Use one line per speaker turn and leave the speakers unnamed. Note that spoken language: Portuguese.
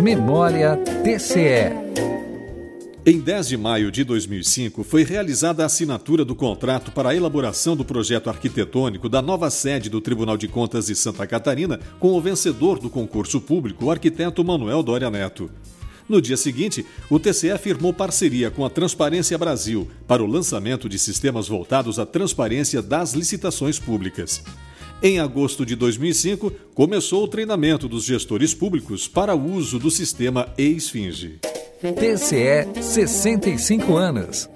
Memória TCE.
Em 10 de maio de 2005, foi realizada a assinatura do contrato para a elaboração do projeto arquitetônico da nova sede do Tribunal de Contas de Santa Catarina com o vencedor do concurso público, o arquiteto Manuel Doria Neto. No dia seguinte, o TCE firmou parceria com a Transparência Brasil para o lançamento de sistemas voltados à transparência das licitações públicas. Em agosto de 2005, começou o treinamento dos gestores públicos para o uso do sistema e-esfinge.
TCE 65 anos.